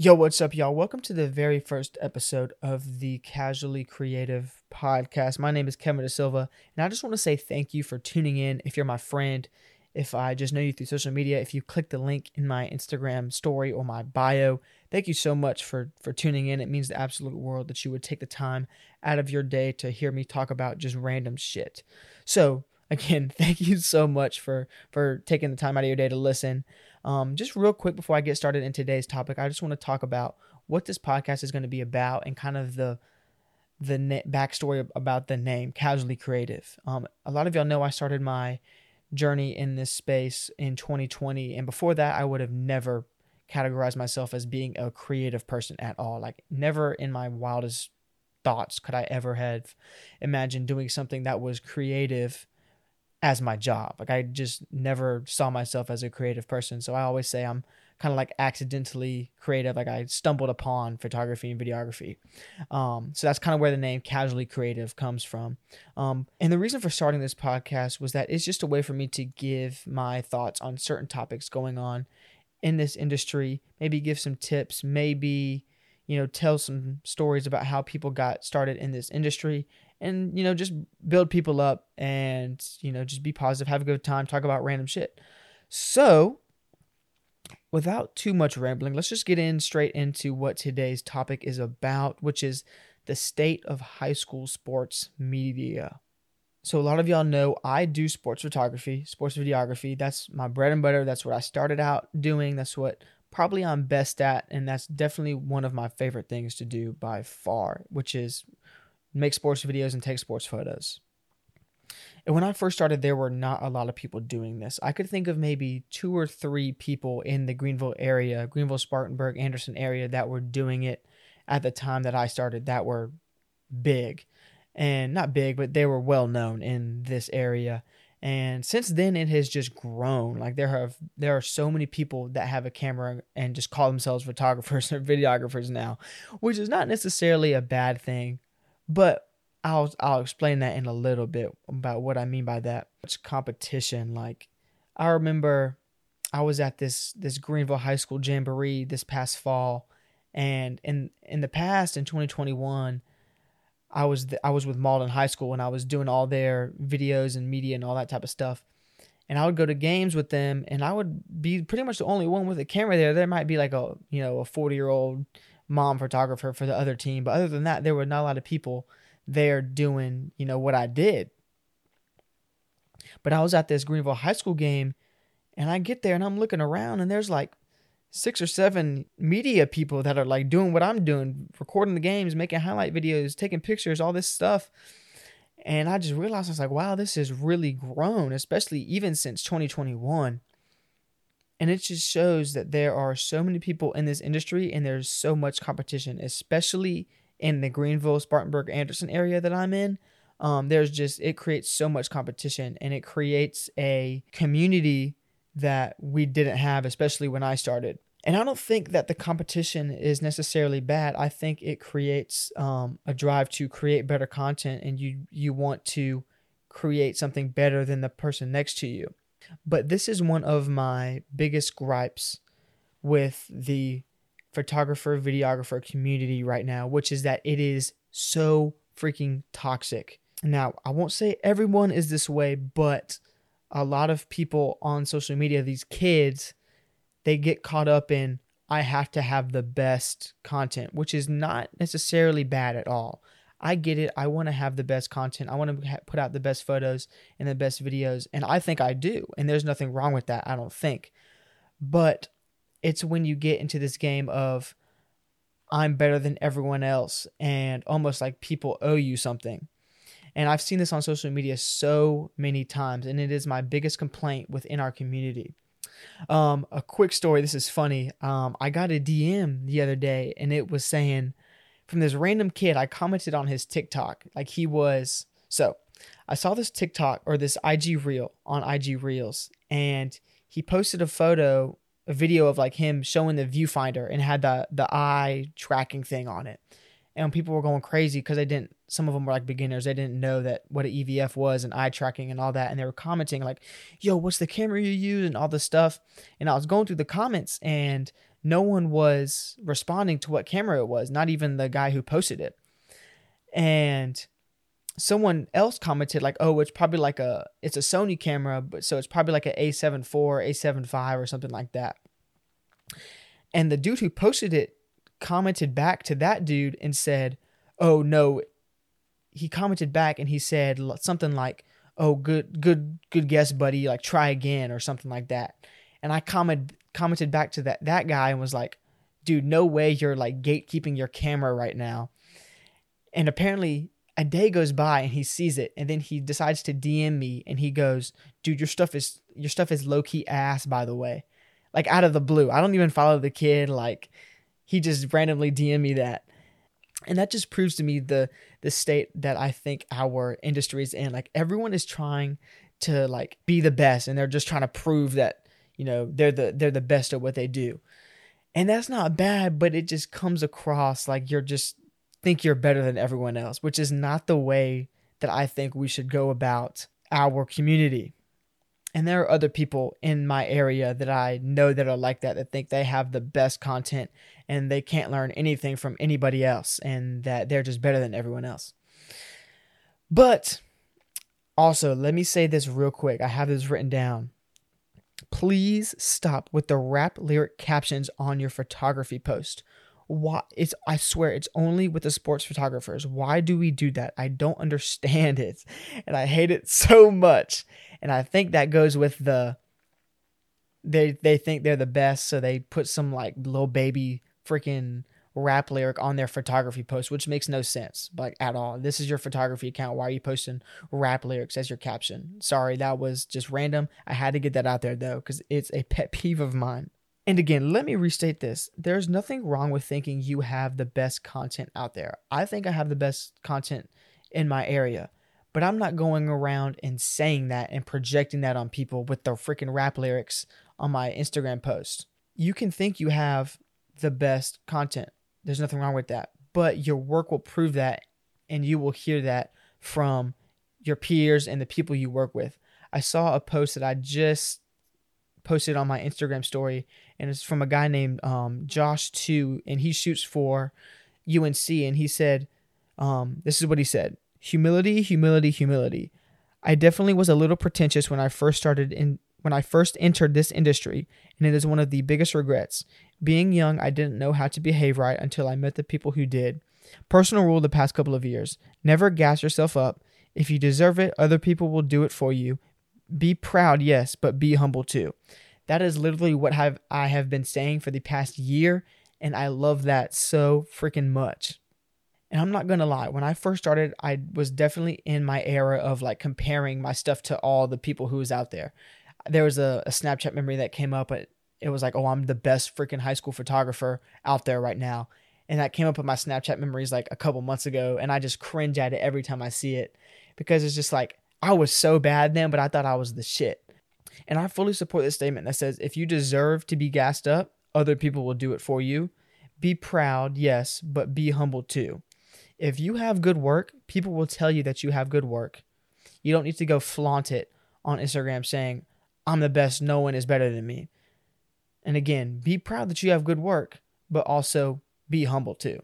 Yo, what's up, y'all? Welcome to the very first episode of the Casually Creative podcast. My name is Kevin Da Silva, and I just want to say thank you for tuning in. If you're my friend, if I just know you through social media, if you click the link in my Instagram story or my bio, thank you so much for for tuning in. It means the absolute world that you would take the time out of your day to hear me talk about just random shit. So, again, thank you so much for for taking the time out of your day to listen. Um, just real quick before I get started in today's topic, I just want to talk about what this podcast is going to be about and kind of the the na- backstory about the name Casually Creative. Um, a lot of y'all know I started my journey in this space in 2020, and before that, I would have never categorized myself as being a creative person at all. Like never in my wildest thoughts could I ever have imagined doing something that was creative as my job. Like I just never saw myself as a creative person. So I always say I'm kind of like accidentally creative. Like I stumbled upon photography and videography. Um, so that's kind of where the name casually creative comes from. Um, and the reason for starting this podcast was that it's just a way for me to give my thoughts on certain topics going on in this industry, maybe give some tips, maybe, you know, tell some stories about how people got started in this industry and you know just build people up and you know just be positive have a good time talk about random shit so without too much rambling let's just get in straight into what today's topic is about which is the state of high school sports media so a lot of y'all know I do sports photography, sports videography. That's my bread and butter. That's what I started out doing. That's what probably I'm best at and that's definitely one of my favorite things to do by far, which is make sports videos and take sports photos. And when I first started, there were not a lot of people doing this. I could think of maybe two or three people in the Greenville area, Greenville, Spartanburg, Anderson area that were doing it at the time that I started that were big. And not big, but they were well known in this area. And since then it has just grown. Like there have there are so many people that have a camera and just call themselves photographers or videographers now, which is not necessarily a bad thing but I'll I'll explain that in a little bit about what I mean by that. It's competition. Like I remember I was at this this Greenville High School jamboree this past fall, and in in the past in 2021, I was th- I was with Mauldin High School and I was doing all their videos and media and all that type of stuff. And I would go to games with them, and I would be pretty much the only one with a camera there. There might be like a you know a 40 year old mom photographer for the other team. But other than that, there were not a lot of people there doing, you know, what I did. But I was at this Greenville High School game and I get there and I'm looking around and there's like six or seven media people that are like doing what I'm doing, recording the games, making highlight videos, taking pictures, all this stuff. And I just realized I was like, wow, this has really grown, especially even since 2021. And it just shows that there are so many people in this industry and there's so much competition, especially in the Greenville, Spartanburg, Anderson area that I'm in. Um, there's just, it creates so much competition and it creates a community that we didn't have, especially when I started. And I don't think that the competition is necessarily bad. I think it creates um, a drive to create better content and you, you want to create something better than the person next to you. But this is one of my biggest gripes with the photographer, videographer community right now, which is that it is so freaking toxic. Now, I won't say everyone is this way, but a lot of people on social media, these kids, they get caught up in, I have to have the best content, which is not necessarily bad at all. I get it. I want to have the best content. I want to put out the best photos and the best videos. And I think I do. And there's nothing wrong with that, I don't think. But it's when you get into this game of I'm better than everyone else and almost like people owe you something. And I've seen this on social media so many times. And it is my biggest complaint within our community. Um, a quick story. This is funny. Um, I got a DM the other day and it was saying, from this random kid. I commented on his TikTok. Like he was so I saw this TikTok or this IG reel on IG Reels and he posted a photo, a video of like him showing the viewfinder and had the the eye tracking thing on it. And people were going crazy because they didn't some of them were like beginners. They didn't know that what an EVF was and eye tracking and all that. And they were commenting like, yo, what's the camera you use and all this stuff. And I was going through the comments and no one was responding to what camera it was, not even the guy who posted it. And someone else commented like, "Oh, it's probably like a it's a Sony camera, but so it's probably like a A7 IV, A7 V or something like that." And the dude who posted it commented back to that dude and said, "Oh no." He commented back and he said something like, "Oh, good good good guess, buddy, like try again or something like that." And I commented commented back to that that guy and was like, "Dude, no way you're like gatekeeping your camera right now." And apparently a day goes by and he sees it and then he decides to DM me and he goes, "Dude, your stuff is your stuff is low key ass by the way." Like out of the blue. I don't even follow the kid like he just randomly DM me that. And that just proves to me the the state that I think our industry is in. Like everyone is trying to like be the best and they're just trying to prove that, you know, they're the they're the best at what they do. And that's not bad, but it just comes across like you're just think you're better than everyone else, which is not the way that I think we should go about our community. And there are other people in my area that I know that are like that, that think they have the best content and they can't learn anything from anybody else and that they're just better than everyone else. But also, let me say this real quick. I have this written down. Please stop with the rap lyric captions on your photography post why it's i swear it's only with the sports photographers. Why do we do that? I don't understand it and i hate it so much. And i think that goes with the they they think they're the best so they put some like little baby freaking rap lyric on their photography post which makes no sense like at all. This is your photography account. Why are you posting rap lyrics as your caption? Sorry that was just random. I had to get that out there though because it's a pet peeve of mine and again, let me restate this. There's nothing wrong with thinking you have the best content out there. I think I have the best content in my area, but I'm not going around and saying that and projecting that on people with the freaking rap lyrics on my Instagram post. You can think you have the best content. There's nothing wrong with that, but your work will prove that and you will hear that from your peers and the people you work with. I saw a post that I just posted on my Instagram story, and it's from a guy named um, Josh Two, and he shoots for UNC, and he said, um, "This is what he said: humility, humility, humility. I definitely was a little pretentious when I first started in when I first entered this industry, and it is one of the biggest regrets. Being young, I didn't know how to behave right until I met the people who did. Personal rule the past couple of years: never gas yourself up. If you deserve it, other people will do it for you. Be proud, yes, but be humble too. That is literally what have I have been saying for the past year, and I love that so freaking much. And I'm not gonna lie, when I first started, I was definitely in my era of like comparing my stuff to all the people who was out there. There was a, a Snapchat memory that came up, but it was like, oh, I'm the best freaking high school photographer out there right now. And that came up in my Snapchat memories like a couple months ago, and I just cringe at it every time I see it because it's just like I was so bad then, but I thought I was the shit. And I fully support this statement that says if you deserve to be gassed up, other people will do it for you. Be proud, yes, but be humble too. If you have good work, people will tell you that you have good work. You don't need to go flaunt it on Instagram saying, I'm the best, no one is better than me. And again, be proud that you have good work, but also be humble too.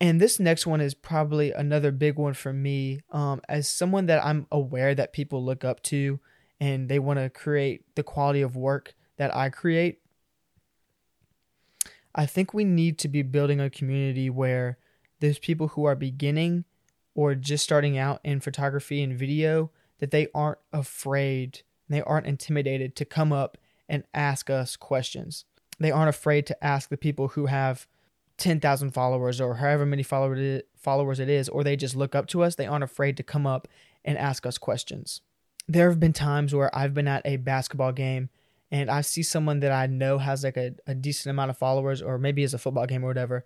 And this next one is probably another big one for me. Um, as someone that I'm aware that people look up to and they want to create the quality of work that I create, I think we need to be building a community where there's people who are beginning or just starting out in photography and video that they aren't afraid, they aren't intimidated to come up and ask us questions. They aren't afraid to ask the people who have 10,000 followers or however many followers it is, or they just look up to us, they aren't afraid to come up and ask us questions. There have been times where I've been at a basketball game and I see someone that I know has like a, a decent amount of followers, or maybe it's a football game or whatever.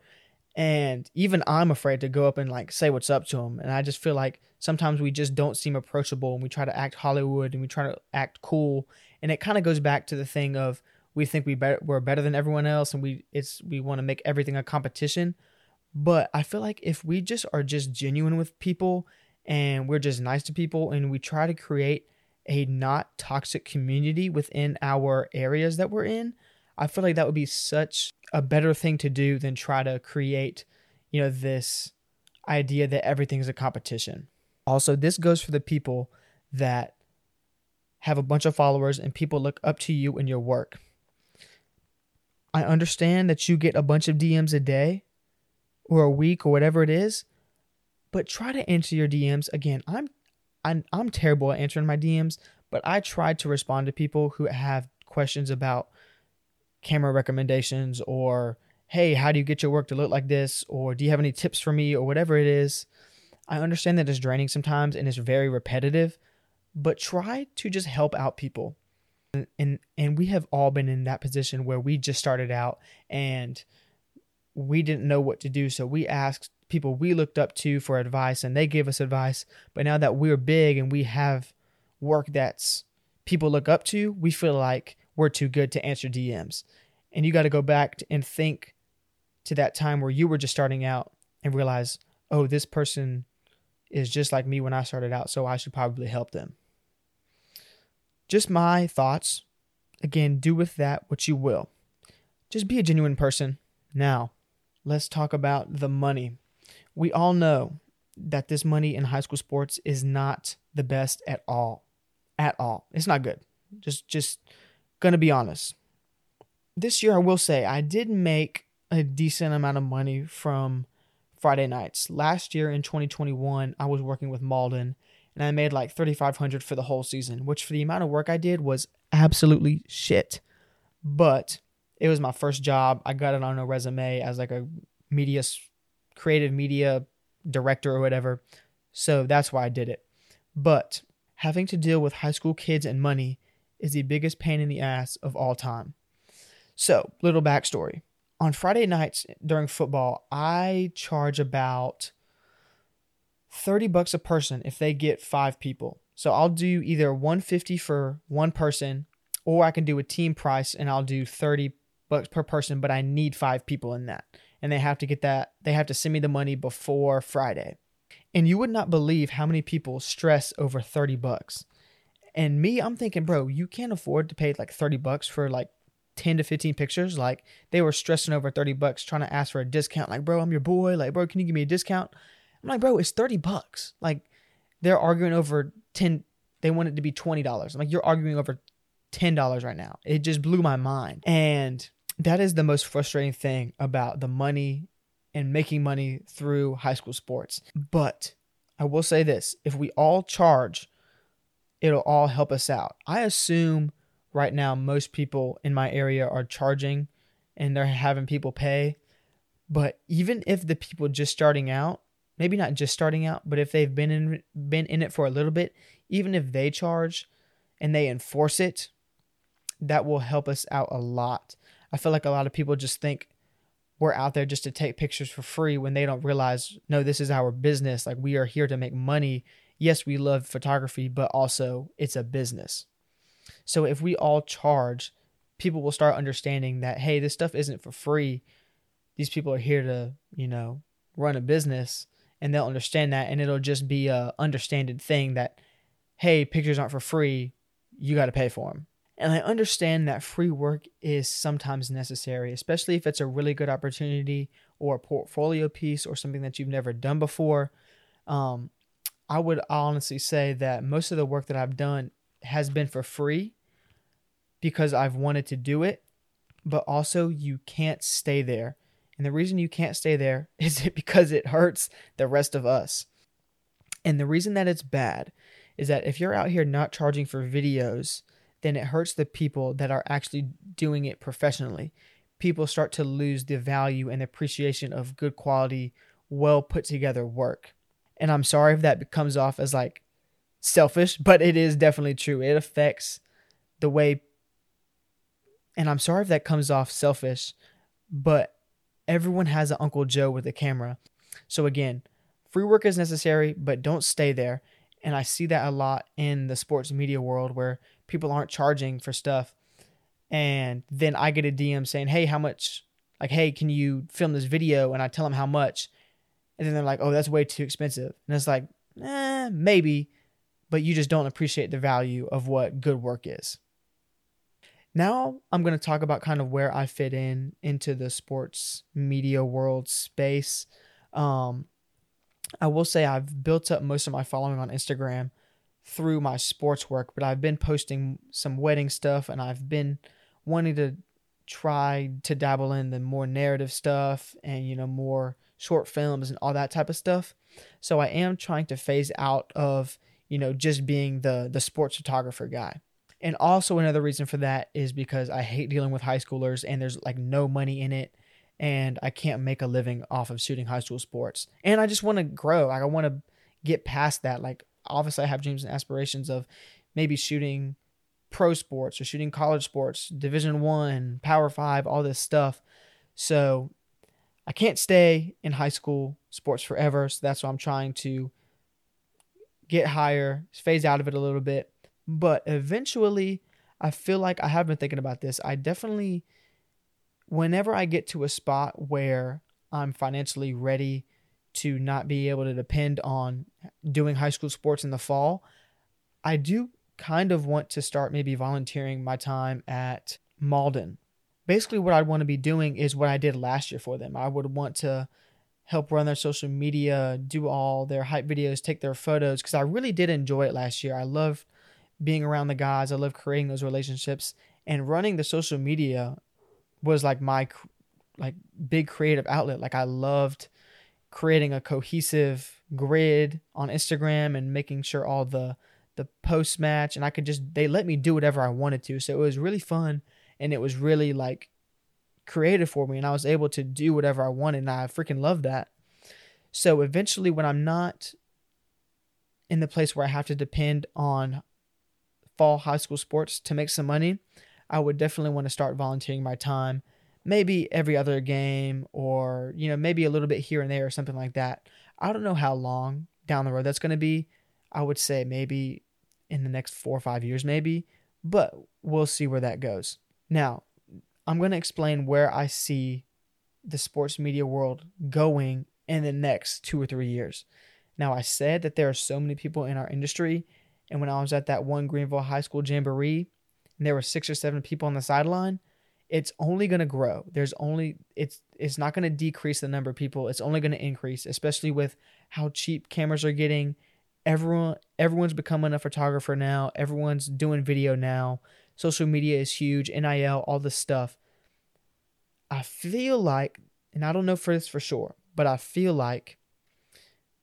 And even I'm afraid to go up and like say what's up to them. And I just feel like sometimes we just don't seem approachable and we try to act Hollywood and we try to act cool. And it kind of goes back to the thing of we think we better, we're better than everyone else and we it's we want to make everything a competition but i feel like if we just are just genuine with people and we're just nice to people and we try to create a not toxic community within our areas that we're in I feel like that would be such a better thing to do than try to create, you know, this idea that everything's a competition. Also, this goes for the people that have a bunch of followers and people look up to you in your work. I understand that you get a bunch of DMs a day or a week or whatever it is, but try to answer your DMs. Again, I'm I'm, I'm terrible at answering my DMs, but I try to respond to people who have questions about camera recommendations or hey, how do you get your work to look like this or do you have any tips for me or whatever it is. I understand that it's draining sometimes and it's very repetitive, but try to just help out people. And, and we have all been in that position where we just started out and we didn't know what to do, so we asked people we looked up to for advice and they gave us advice. But now that we're big and we have work that's people look up to, we feel like we're too good to answer DMs. And you got to go back and think to that time where you were just starting out and realize, oh, this person is just like me when I started out, so I should probably help them. Just my thoughts. Again, do with that what you will. Just be a genuine person. Now, let's talk about the money. We all know that this money in high school sports is not the best at all. At all. It's not good. Just just to be honest. This year I will say I did make a decent amount of money from Friday nights. Last year in 2021, I was working with Mauldin and I made like 3500 for the whole season, which for the amount of work I did was absolutely shit. But it was my first job. I got it on a resume as like a media creative media director or whatever. So that's why I did it. But having to deal with high school kids and money is the biggest pain in the ass of all time. So, little backstory. On Friday nights during football, I charge about 30 bucks a person if they get five people. So I'll do either 150 for one person or I can do a team price and I'll do 30 bucks per person, but I need five people in that and they have to get that they have to send me the money before Friday. And you would not believe how many people stress over 30 bucks. And me, I'm thinking, bro, you can't afford to pay like 30 bucks for like 10 to 15 pictures. Like they were stressing over 30 bucks trying to ask for a discount. Like, bro, I'm your boy. Like, bro, can you give me a discount? I'm like, bro, it's 30 bucks. Like they're arguing over 10 they want it to be $20. I'm like, you're arguing over $10 right now. It just blew my mind. And that is the most frustrating thing about the money and making money through high school sports. But I will say this if we all charge, it'll all help us out. I assume right now most people in my area are charging and they're having people pay. But even if the people just starting out, maybe not just starting out, but if they've been in been in it for a little bit, even if they charge and they enforce it, that will help us out a lot. I feel like a lot of people just think we're out there just to take pictures for free when they don't realize, no, this is our business. Like we are here to make money. Yes, we love photography, but also it's a business. So if we all charge, people will start understanding that, hey, this stuff isn't for free. These people are here to, you know, run a business and they'll understand that and it'll just be a understanded thing that, hey, pictures aren't for free. You got to pay for them. And I understand that free work is sometimes necessary, especially if it's a really good opportunity or a portfolio piece or something that you've never done before. Um, I would honestly say that most of the work that I've done has been for free because I've wanted to do it, but also you can't stay there. And the reason you can't stay there is because it hurts the rest of us. And the reason that it's bad is that if you're out here not charging for videos, then it hurts the people that are actually doing it professionally. People start to lose the value and appreciation of good quality, well put together work. And I'm sorry if that comes off as like selfish, but it is definitely true. It affects the way, and I'm sorry if that comes off selfish, but everyone has an Uncle Joe with a camera. So again, free work is necessary, but don't stay there. And I see that a lot in the sports media world where people aren't charging for stuff. And then I get a DM saying, Hey, how much? Like, hey, can you film this video? And I tell them how much. And then they're like, Oh, that's way too expensive. And it's like, eh, maybe, but you just don't appreciate the value of what good work is. Now I'm going to talk about kind of where I fit in into the sports media world space. Um, I will say I've built up most of my following on Instagram through my sports work, but I've been posting some wedding stuff and I've been wanting to try to dabble in the more narrative stuff and, you know, more short films and all that type of stuff. So I am trying to phase out of, you know, just being the the sports photographer guy. And also another reason for that is because I hate dealing with high schoolers and there's like no money in it and I can't make a living off of shooting high school sports. And I just want to grow. Like I want to get past that. Like obviously I have dreams and aspirations of maybe shooting pro sports or shooting college sports, division 1, power 5, all this stuff. So I can't stay in high school sports forever, so that's why I'm trying to get higher, phase out of it a little bit but eventually, I feel like I have been thinking about this. I definitely, whenever I get to a spot where I'm financially ready to not be able to depend on doing high school sports in the fall, I do kind of want to start maybe volunteering my time at Mauldin. Basically, what I'd want to be doing is what I did last year for them. I would want to help run their social media, do all their hype videos, take their photos, because I really did enjoy it last year. I love being around the guys. I love creating those relationships and running the social media was like my like big creative outlet. Like I loved creating a cohesive grid on Instagram and making sure all the the posts match and I could just they let me do whatever I wanted to. So it was really fun and it was really like creative for me and I was able to do whatever I wanted and I freaking love that. So eventually when I'm not in the place where I have to depend on fall high school sports to make some money, I would definitely want to start volunteering my time, maybe every other game or, you know, maybe a little bit here and there or something like that. I don't know how long down the road that's going to be. I would say maybe in the next four or five years, maybe, but we'll see where that goes. Now, I'm going to explain where I see the sports media world going in the next two or three years. Now, I said that there are so many people in our industry and when I was at that one Greenville High School jamboree, and there were six or seven people on the sideline, it's only going to grow. There's only it's it's not going to decrease the number of people. It's only going to increase, especially with how cheap cameras are getting. Everyone everyone's becoming a photographer now. Everyone's doing video now. Social media is huge. NIL, all this stuff. I feel like, and I don't know for this for sure, but I feel like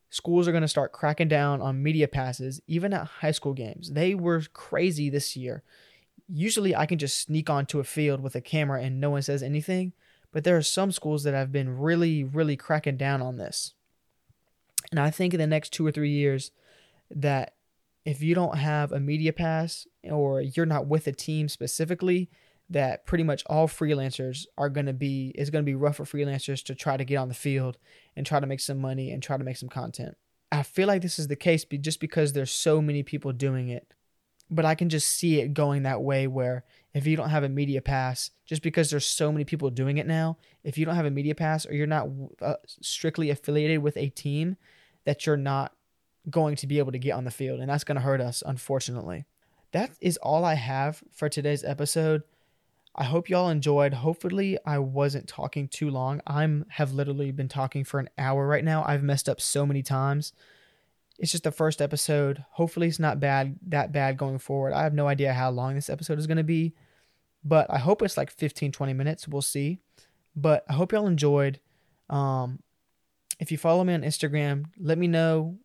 schools are going to start cracking down on media passes, even at high school games. They were crazy this year. Usually, I can just sneak onto a field with a camera and no one says anything, but there are some schools that have been really, really cracking down on this. And I think in the next two or three years, that if you don't have a media pass or you're not with a team specifically, that pretty much all freelancers are going to be it's going to be rough for freelancers to try to get on the field and try to make some money and try to make some content. I feel like this is the case just because there's so many people doing it. But I can just see it going that way where if you don't have a media pass, just because there's so many people doing it now, if you don't have a media pass or you're not uh, strictly affiliated with a team, that you're not going to be able to get on the field. And that's going to hurt us, unfortunately. That is all I have for today's episode. I hope y'all enjoyed. Hopefully, I wasn't talking too long. I'm have literally been talking for an hour right now. I've messed up so many times. It's just the first episode. Hopefully, it's not bad that bad going forward. I have no idea how long this episode is going to be, but I hope it's like 15 20 minutes. We'll see. But I hope y'all enjoyed. Um if you follow me on Instagram, let me know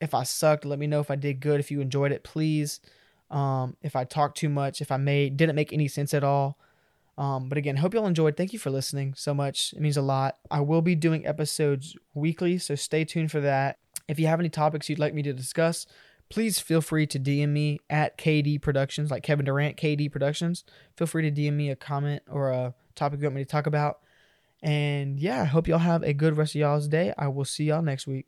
if I sucked, let me know if I did good, if you enjoyed it, please. Um, if I talked too much, if I made didn't make any sense at all, um, but again, hope y'all enjoyed. Thank you for listening so much. It means a lot. I will be doing episodes weekly, so stay tuned for that. If you have any topics you'd like me to discuss, please feel free to DM me at KD Productions, like Kevin Durant, KD Productions. Feel free to DM me a comment or a topic you want me to talk about. And yeah, I hope y'all have a good rest of y'all's day. I will see y'all next week.